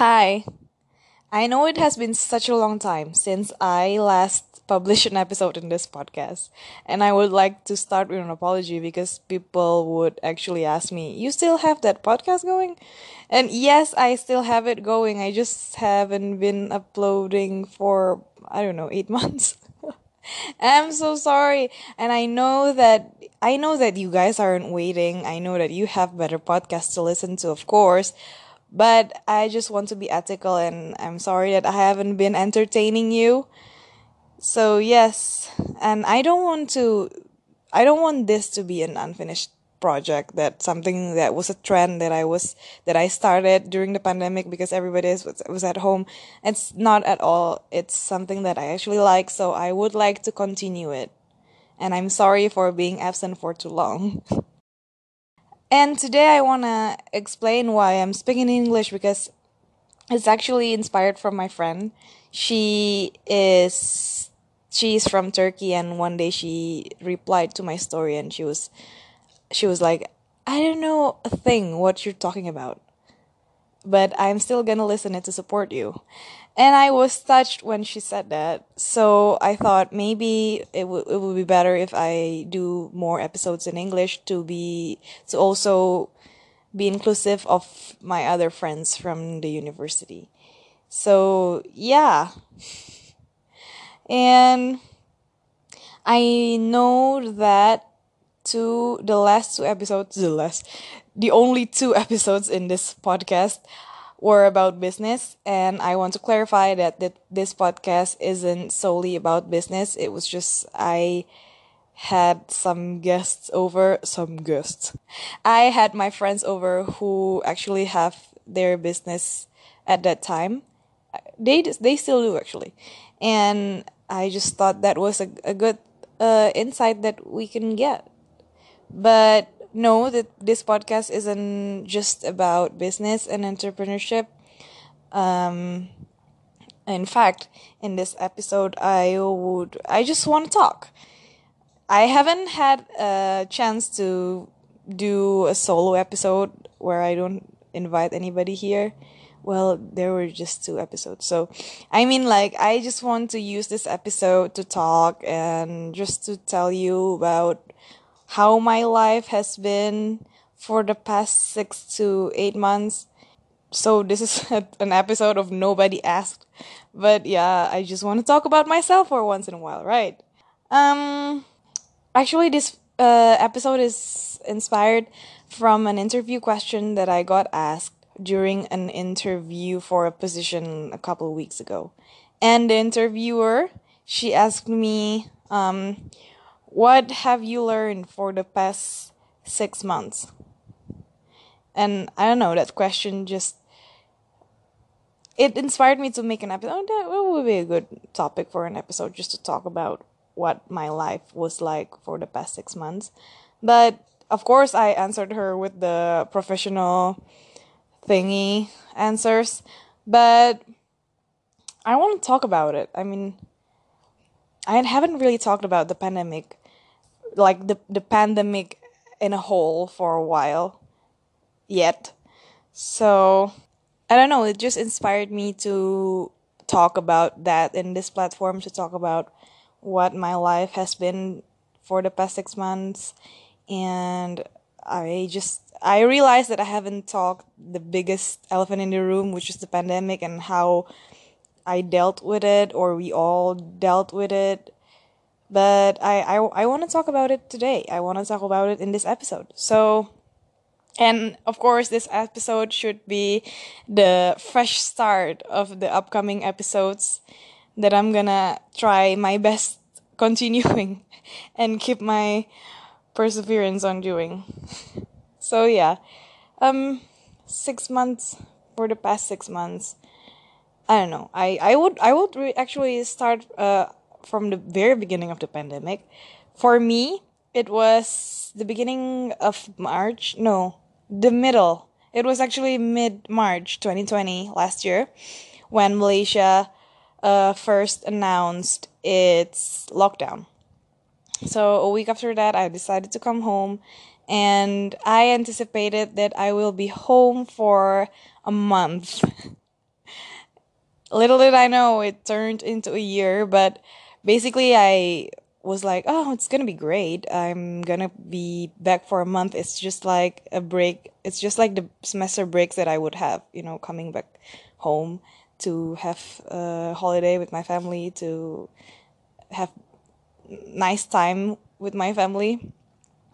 Hi. I know it has been such a long time since I last published an episode in this podcast, and I would like to start with an apology because people would actually ask me, You still have that podcast going? And yes, I still have it going. I just haven't been uploading for, I don't know, eight months. I'm so sorry. And I know that I know that you guys aren't waiting. I know that you have better podcasts to listen to, of course. But I just want to be ethical and I'm sorry that I haven't been entertaining you. So yes, and I don't want to I don't want this to be an unfinished project that something that was a trend that I was that I started during the pandemic because everybody was was at home. It's not at all. It's something that I actually like, so I would like to continue it. And I'm sorry for being absent for too long. and today I want to explain why I'm speaking English because it's actually inspired from my friend. She is she's from Turkey and one day she replied to my story and she was she was like, I don't know a thing what you're talking about, but I'm still gonna listen it to support you. And I was touched when she said that. So I thought maybe it would it would be better if I do more episodes in English to be to also be inclusive of my other friends from the university. So yeah. And I know that two the last two episodes the last the only two episodes in this podcast were about business and i want to clarify that, that this podcast isn't solely about business. It was just i had some guests over some guests i had my friends over who actually have their business at that time. They they still do actually. And i just thought that was a, a good uh, insight that we can get. But know that this podcast isn't just about business and entrepreneurship. Um, in fact, in this episode, I would I just want to talk. I haven't had a chance to do a solo episode where I don't invite anybody here. Well, there were just two episodes. So, I mean, like, I just want to use this episode to talk and just to tell you about how my life has been for the past six to eight months. So this is an episode of Nobody Asked. But yeah, I just want to talk about myself for once in a while, right? Um, actually, this uh, episode is inspired from an interview question that I got asked during an interview for a position a couple of weeks ago. And the interviewer, she asked me, um, what have you learned for the past six months? And I don't know, that question just it inspired me to make an episode. Oh, that would be a good topic for an episode just to talk about what my life was like for the past six months. But of course, I answered her with the professional thingy answers. But I want to talk about it. I mean, I haven't really talked about the pandemic like the the pandemic in a whole for a while yet. So I don't know, it just inspired me to talk about that in this platform to talk about what my life has been for the past 6 months and I just I realized that I haven't talked the biggest elephant in the room, which is the pandemic and how I dealt with it or we all dealt with it but I, I, I want to talk about it today. I want to talk about it in this episode. So, and of course, this episode should be the fresh start of the upcoming episodes that I'm gonna try my best continuing and keep my perseverance on doing. So, yeah, um, six months for the past six months. I don't know. I, I would I would re- actually start uh from the very beginning of the pandemic. For me, it was the beginning of March. No, the middle. It was actually mid March 2020 last year when Malaysia uh, first announced its lockdown. So a week after that, I decided to come home and I anticipated that I will be home for a month. little did I know it turned into a year, but basically I was like, oh, it's gonna be great. I'm gonna be back for a month. It's just like a break. It's just like the semester breaks that I would have, you know, coming back home to have a holiday with my family, to have nice time with my family.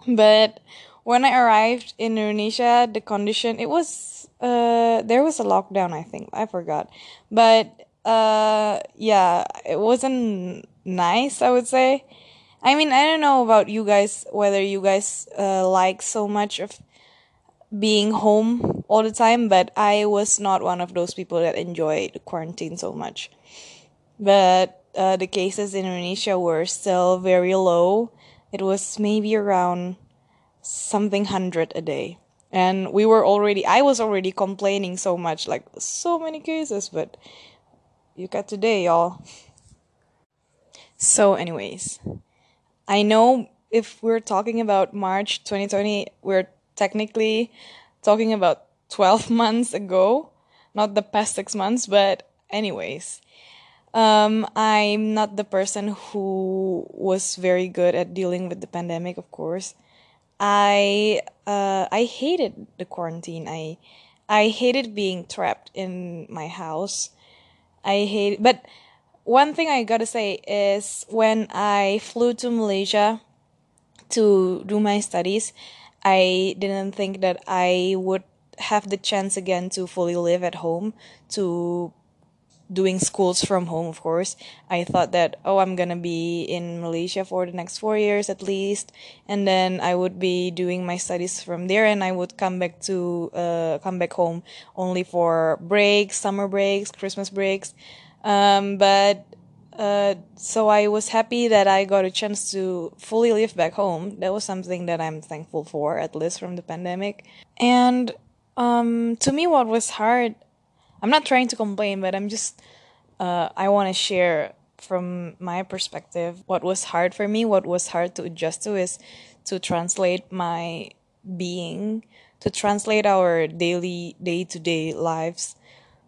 But when I arrived in Indonesia, the condition it was uh there was a lockdown. I think I forgot, but uh yeah, it wasn't nice. I would say. I mean, I don't know about you guys whether you guys uh, like so much of being home all the time, but I was not one of those people that enjoyed quarantine so much. But uh, the cases in Indonesia were still very low. It was maybe around something hundred a day. And we were already, I was already complaining so much, like so many cases, but you got today, y'all. So, anyways, I know if we're talking about March 2020, we're technically talking about 12 months ago, not the past six months, but, anyways. Um, I'm not the person who was very good at dealing with the pandemic, of course. I uh, I hated the quarantine. I I hated being trapped in my house. I hate, but one thing I gotta say is when I flew to Malaysia to do my studies, I didn't think that I would have the chance again to fully live at home to doing schools from home, of course. I thought that, oh, I'm gonna be in Malaysia for the next four years at least, and then I would be doing my studies from there, and I would come back to, uh, come back home only for breaks, summer breaks, Christmas breaks. Um, but, uh, so I was happy that I got a chance to fully live back home. That was something that I'm thankful for, at least from the pandemic. And, um, to me, what was hard I'm not trying to complain, but I'm just uh, I want to share from my perspective what was hard for me, what was hard to adjust to is to translate my being, to translate our daily day to day lives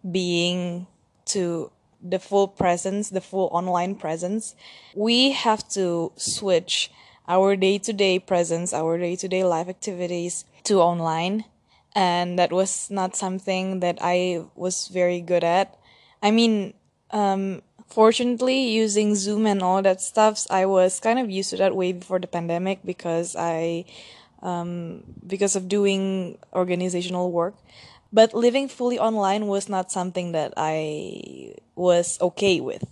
being to the full presence, the full online presence. We have to switch our day to day presence, our day to day life activities to online and that was not something that I was very good at. I mean, um, fortunately, using Zoom and all that stuff, I was kind of used to that way before the pandemic because I, um, because of doing organizational work. But living fully online was not something that I was okay with.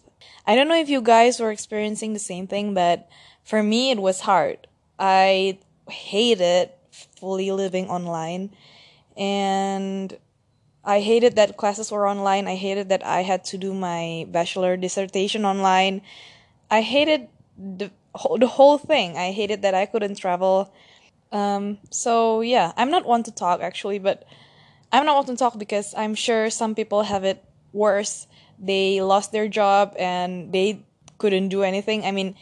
I don't know if you guys were experiencing the same thing, but for me, it was hard. I hated fully living online and I hated that classes were online. I hated that I had to do my bachelor dissertation online. I hated the whole, the whole thing. I hated that I couldn't travel. Um, so yeah, I'm not one to talk actually, but I'm not one to talk because I'm sure some people have it worse. They lost their job and they couldn't do anything. I mean,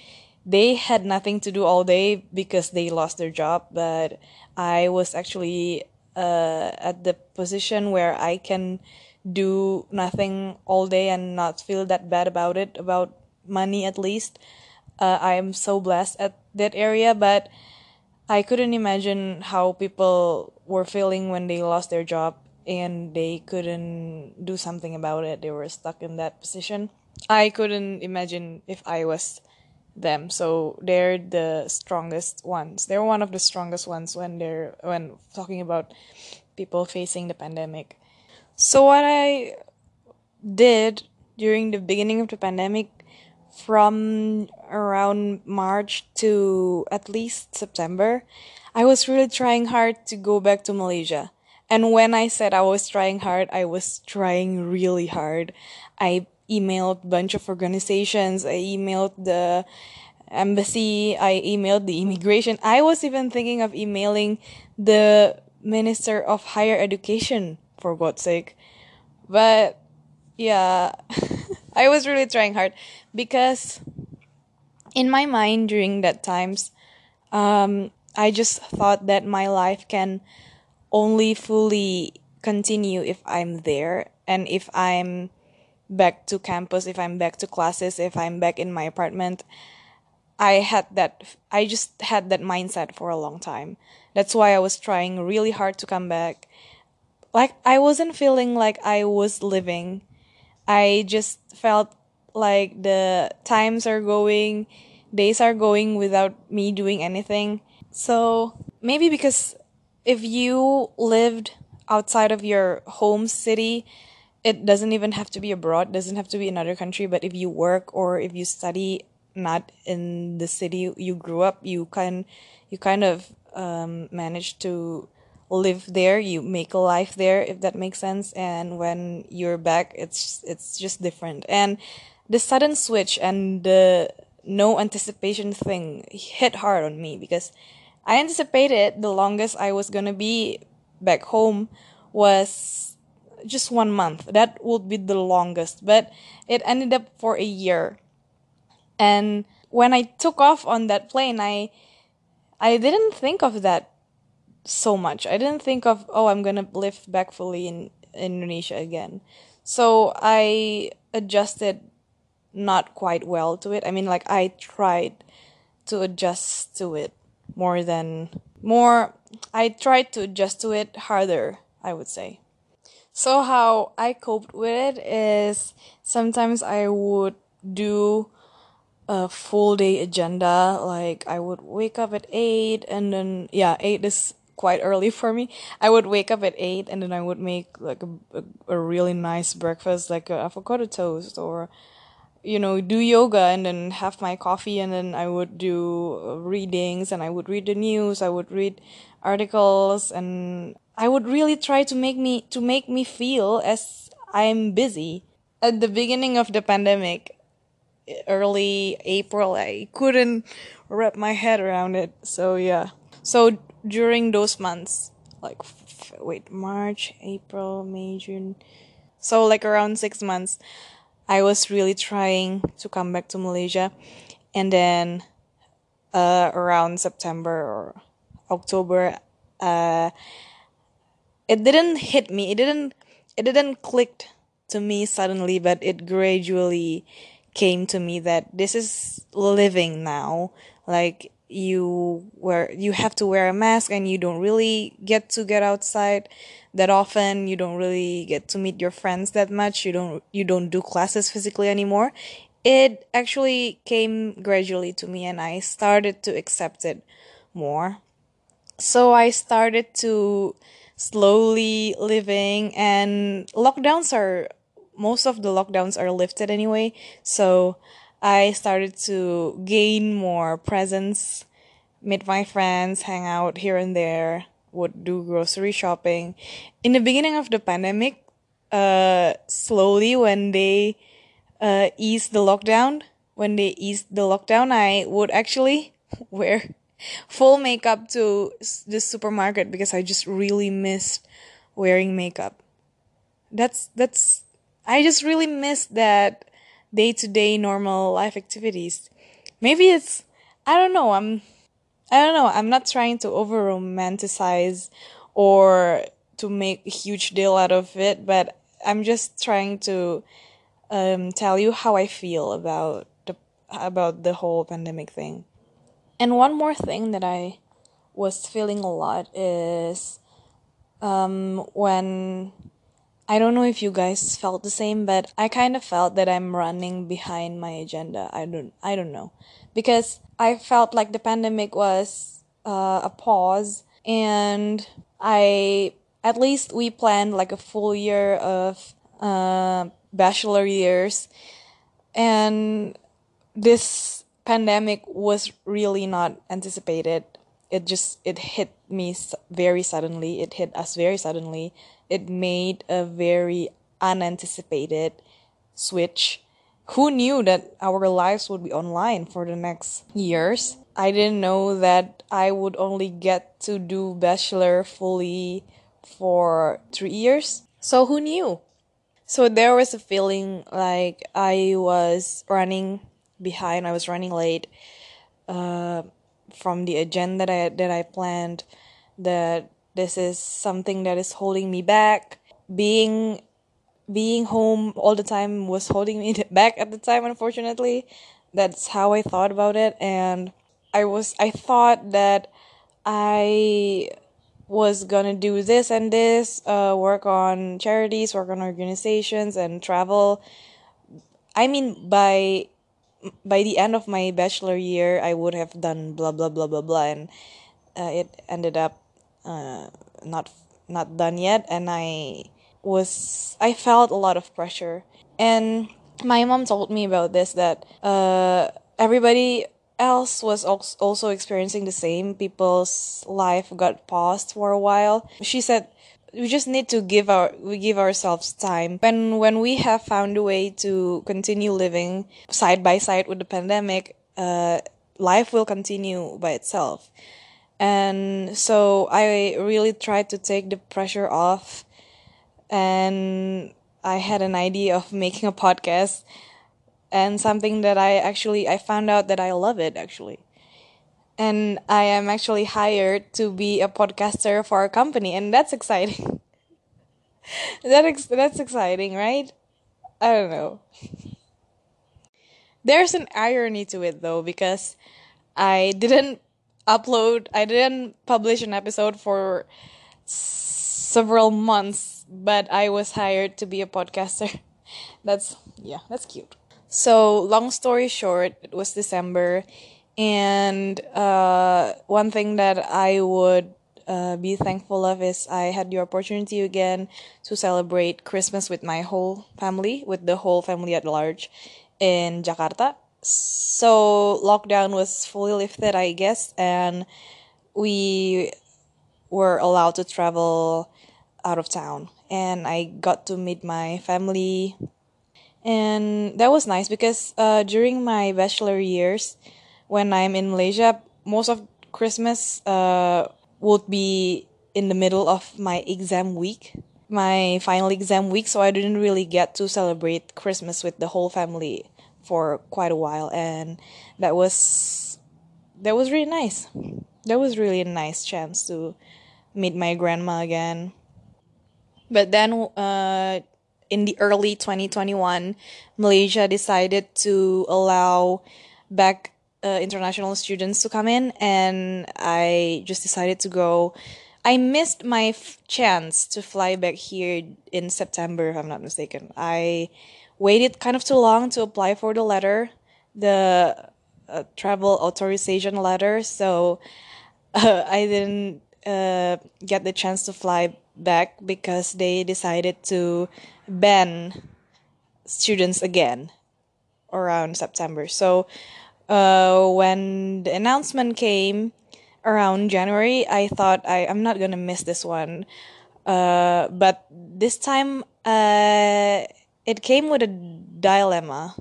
they had nothing to do all day because they lost their job, but I was actually uh, at the position where I can do nothing all day and not feel that bad about it, about money at least. Uh, I am so blessed at that area, but I couldn't imagine how people were feeling when they lost their job and they couldn't do something about it. They were stuck in that position. I couldn't imagine if I was them. So they're the strongest ones. They're one of the strongest ones when they're when talking about people facing the pandemic. So what I did during the beginning of the pandemic from around March to at least September, I was really trying hard to go back to Malaysia. And when I said I was trying hard, I was trying really hard. I emailed a bunch of organizations. I emailed the embassy. I emailed the immigration. I was even thinking of emailing the Minister of Higher Education, for God's sake. But yeah, I was really trying hard because in my mind during that times, um, I just thought that my life can only fully continue if I'm there and if I'm back to campus, if I'm back to classes, if I'm back in my apartment. I had that, I just had that mindset for a long time. That's why I was trying really hard to come back. Like, I wasn't feeling like I was living. I just felt like the times are going, days are going without me doing anything. So, maybe because if you lived outside of your home city, it doesn't even have to be abroad, doesn't have to be another country, but if you work or if you study not in the city you grew up, you can you kind of um, manage to live there, you make a life there if that makes sense, and when you're back it's it's just different. And the sudden switch and the no anticipation thing hit hard on me because I anticipated the longest I was gonna be back home was just one month. That would be the longest, but it ended up for a year. And when I took off on that plane, I I didn't think of that so much. I didn't think of oh, I'm gonna live back fully in Indonesia again. So I adjusted not quite well to it. I mean, like I tried to adjust to it more than more. I tried to adjust to it harder. I would say. So how I coped with it is sometimes I would do a full day agenda. Like I would wake up at eight and then yeah, eight is quite early for me. I would wake up at eight and then I would make like a, a, a really nice breakfast, like avocado toast or you know do yoga and then have my coffee and then I would do readings and I would read the news. I would read articles and I would really try to make me to make me feel as I'm busy. At the beginning of the pandemic, early April, I couldn't wrap my head around it. So yeah. So during those months, like wait, March, April, May, June. So like around 6 months, I was really trying to come back to Malaysia. And then uh around September or October uh it didn't hit me. It didn't it didn't click to me suddenly, but it gradually came to me that this is living now. Like you wear you have to wear a mask and you don't really get to get outside that often. You don't really get to meet your friends that much. You don't you don't do classes physically anymore. It actually came gradually to me and i started to accept it more. So i started to slowly living and lockdowns are most of the lockdowns are lifted anyway. So i started to gain more presence meet my friends hang out here and there would do grocery shopping in the beginning of the pandemic uh slowly when they uh eased the lockdown when they eased the lockdown i would actually wear full makeup to the supermarket because I just really missed wearing makeup. That's that's I just really missed that day to day normal life activities. Maybe it's I don't know, I'm I don't know, I'm not trying to over romanticize or to make a huge deal out of it, but I'm just trying to um, tell you how I feel about the about the whole pandemic thing. And one more thing that I was feeling a lot is um, when I don't know if you guys felt the same, but I kind of felt that I'm running behind my agenda. I don't I don't know. Because I felt like the pandemic was uh, a pause and I at least we planned like a full year of uh, bachelor years and this pandemic was really not anticipated it just it hit me very suddenly it hit us very suddenly it made a very unanticipated switch who knew that our lives would be online for the next years i didn't know that i would only get to do bachelor fully for 3 years so who knew so there was a feeling like i was running behind. I was running late uh, from the agenda that I, that I planned. That this is something that is holding me back. Being being home all the time was holding me back at the time unfortunately. That's how i thought about it. And i was i thought that i was gonna do this and this uh, work on charities work on organizations and travel. I mean by by the end of my bachelor year i would have done blah blah blah blah blah and uh, it ended up uh, not not done yet and i was i felt a lot of pressure. And my mom told me about this that uh, everybody else was also experiencing the same. People's life got paused for a while. She said we just need to give our we give ourselves time. When when we have found a way to continue living side by side with the pandemic uh, life will continue by itself and so i really tried to take the pressure off and i had an idea of making a podcast and something that i actually i found out that i love it actually and I am actually hired to be a podcaster for a company, and that's exciting. that ex- that's exciting, right? I don't know. There's an irony to it though, because I didn't upload, I didn't publish an episode for several months, but I was hired to be a podcaster. That's yeah, that's cute. So long story short, it was December and uh, one thing that I would uh, be thankful of is I had the opportunity again to celebrate Christmas with my whole family, with the whole family at large in Jakarta. So lockdown was fully lifted, I guess, and we were allowed to travel out of town. And I got to meet my family, and that was nice because uh, during my bachelor years, when I'm in Malaysia, most of Christmas uh, would be in the middle of my exam week, my final exam week, so I didn't really get to celebrate Christmas with the whole family for quite a while, and that was that was really nice. That was really a nice chance to meet my grandma again. But then, uh, in the early 2021, Malaysia decided to allow back uh, international students to come in, and I just decided to go. I missed my f- chance to fly back here in September, if I'm not mistaken. I waited kind of too long to apply for the letter, the uh, travel authorization letter, so uh, I didn't uh, get the chance to fly back because they decided to ban students again around September. So uh, when the announcement came around January, I thought I, I'm not gonna miss this one. Uh, but this time, uh, it came with a dilemma.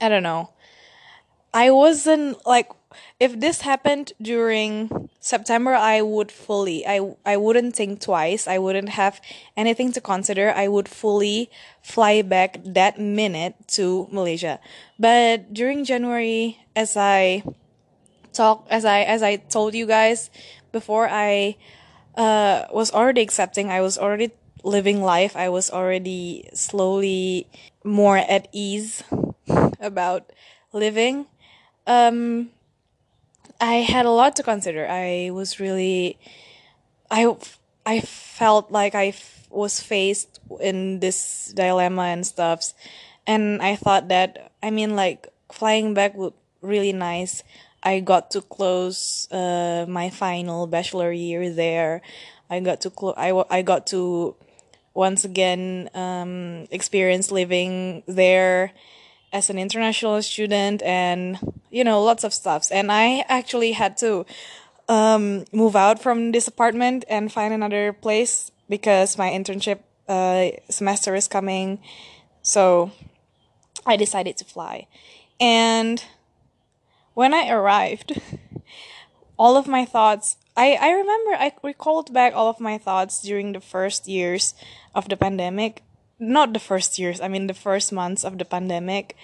I don't know. I wasn't like if this happened during September, I would fully, I, I wouldn't think twice. I wouldn't have anything to consider. I would fully fly back that minute to Malaysia. But during January, as I talk, as I, as I told you guys before, I, uh, was already accepting. I was already living life. I was already slowly more at ease about living. Um, I had a lot to consider. I was really, I, I felt like I f- was faced in this dilemma and stuffs, and I thought that I mean like flying back would really nice. I got to close uh, my final bachelor year there. I got to clo- I, w- I got to once again um, experience living there as an international student and you know lots of stuffs. And i actually had to um, move out from this apartment and find another place because my internship uh, semester is coming. So i decided to fly. And when i arrived all of my thoughts I, I remember I recalled back all of my thoughts during the first years of the pandemic not the first years, I mean the first months of the pandemic,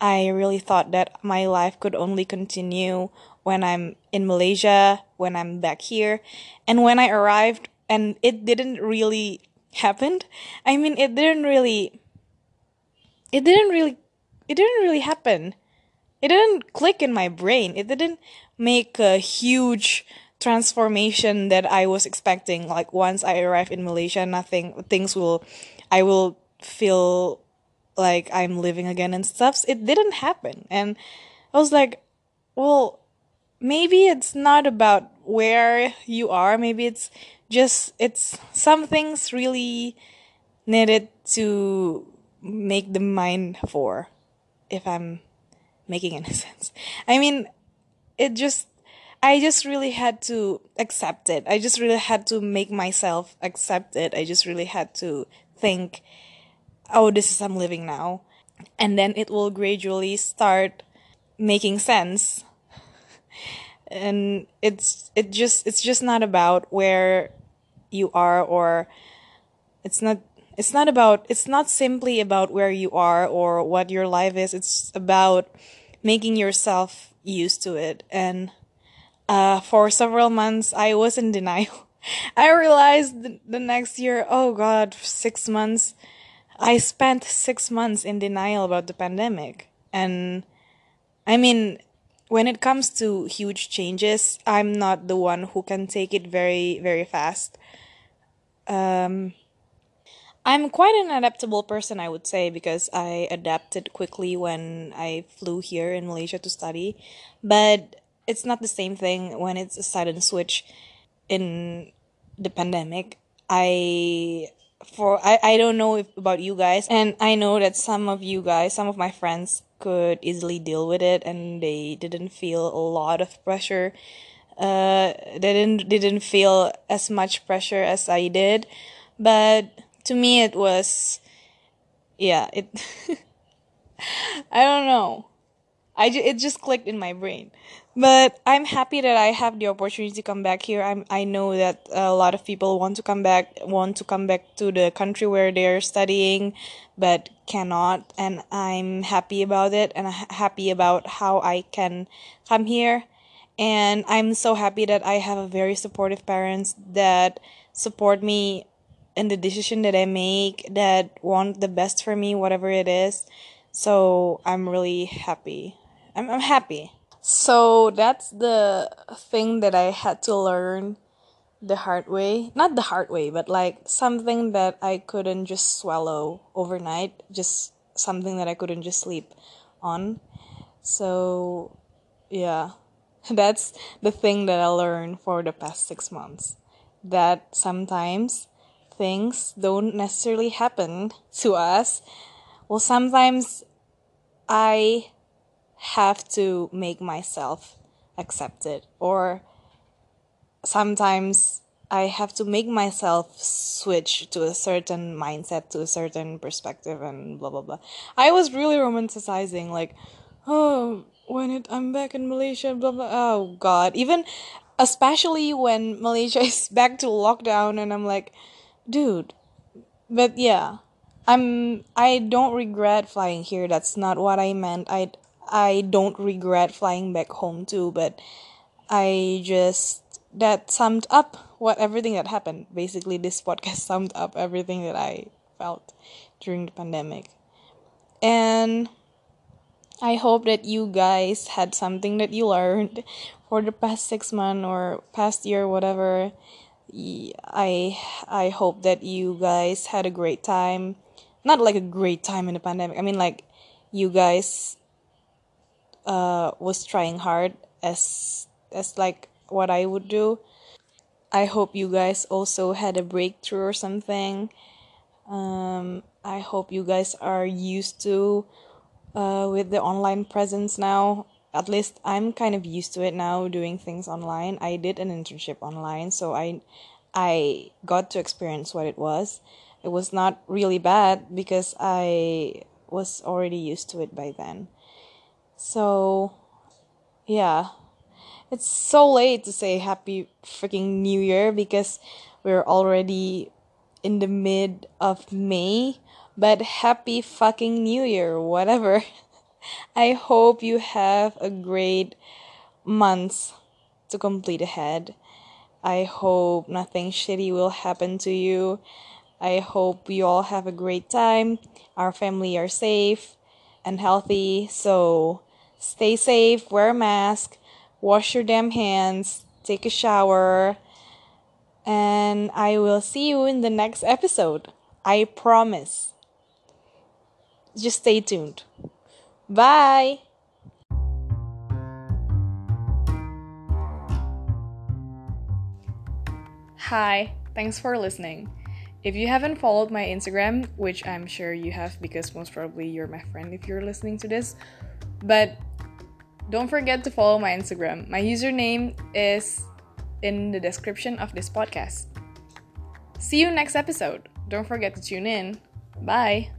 I really thought that my life could only continue when I'm in Malaysia, when I'm back here. And when I arrived, and it didn't really happen. I mean, it didn't really. It didn't really. It didn't really happen. It didn't click in my brain. It didn't make a huge transformation that I was expecting. Like once I arrive in Malaysia, nothing, things will, I will feel like I'm living again and stuff. It didn't happen. And I was like, well, maybe it's not about where you are. Maybe it's just, it's some things really needed to make the mind for, if I'm making any sense. I mean, it just, I just really had to accept it. I just really had to make myself accept it. I just really had to think, oh, this is I'm living now. And then it will gradually start making sense. and it's it just it's just not about where you are or it's not it's not about it's not simply about where you are or what your life is it's about making yourself used to it and uh, for several months i was in denial i realized the next year oh god six months I spent six months in denial about the pandemic. And I mean, when it comes to huge changes, I'm not the one who can take it very, very fast. Um, I'm quite an adaptable person, I would say, because I adapted quickly when I flew here in Malaysia to study. But it's not the same thing when it's a sudden switch in the pandemic. I for I, I don't know if about you guys and I know that some of you guys some of my friends could easily deal with it and they didn't feel a lot of pressure uh they didn't they didn't feel as much pressure as I did but to me it was yeah it I don't know I ju- it just clicked in my brain but I'm happy that I have the opportunity to come back here. I'm I know that a lot of people want to come back, want to come back to the country where they're studying, but cannot. And I'm happy about it, and happy about how I can come here. And I'm so happy that I have a very supportive parents that support me in the decision that I make, that want the best for me, whatever it is. So I'm really happy. I'm I'm happy. So that's the thing that I had to learn the hard way. Not the hard way, but like something that I couldn't just swallow overnight, just something that I couldn't just sleep on. So, yeah. That's the thing that I learned for the past 6 months. That sometimes things don't necessarily happen to us. Well, sometimes I have to make myself accept it or sometimes I have to make myself switch to a certain mindset, to a certain perspective, and blah blah blah. I was really romanticizing, like, oh, when it I'm back in Malaysia, blah blah. Oh God, even especially when Malaysia is back to lockdown, and I'm like, dude. But yeah, I'm. I don't regret flying here. That's not what I meant. I I don't regret flying back home too, but I just that summed up what everything that happened. Basically, this podcast summed up everything that I felt during the pandemic. And I hope that you guys had something that you learned for the past six months or past year, whatever. I I hope that you guys had a great time. Not like a great time in the pandemic. I mean like you guys uh, was trying hard as as like what I would do. I hope you guys also had a breakthrough or something. Um, I hope you guys are used to uh, with the online presence now. At least I'm kind of used to it now, doing things online. I did an internship online, so I I got to experience what it was. It was not really bad because I was already used to it by then. So, yeah. It's so late to say happy freaking new year because we're already in the mid of May. But happy fucking new year, whatever. I hope you have a great month to complete ahead. I hope nothing shitty will happen to you. I hope you all have a great time. Our family are safe and healthy. So stay safe, wear a mask, wash your damn hands, take a shower, and I will see you in the next episode. I promise. Just stay tuned. Bye. Hi, thanks for listening. If you haven't followed my Instagram, which I'm sure you have because most probably you're my friend if you're listening to this, but don't forget to follow my Instagram. My username is in the description of this podcast. See you next episode. Don't forget to tune in. Bye.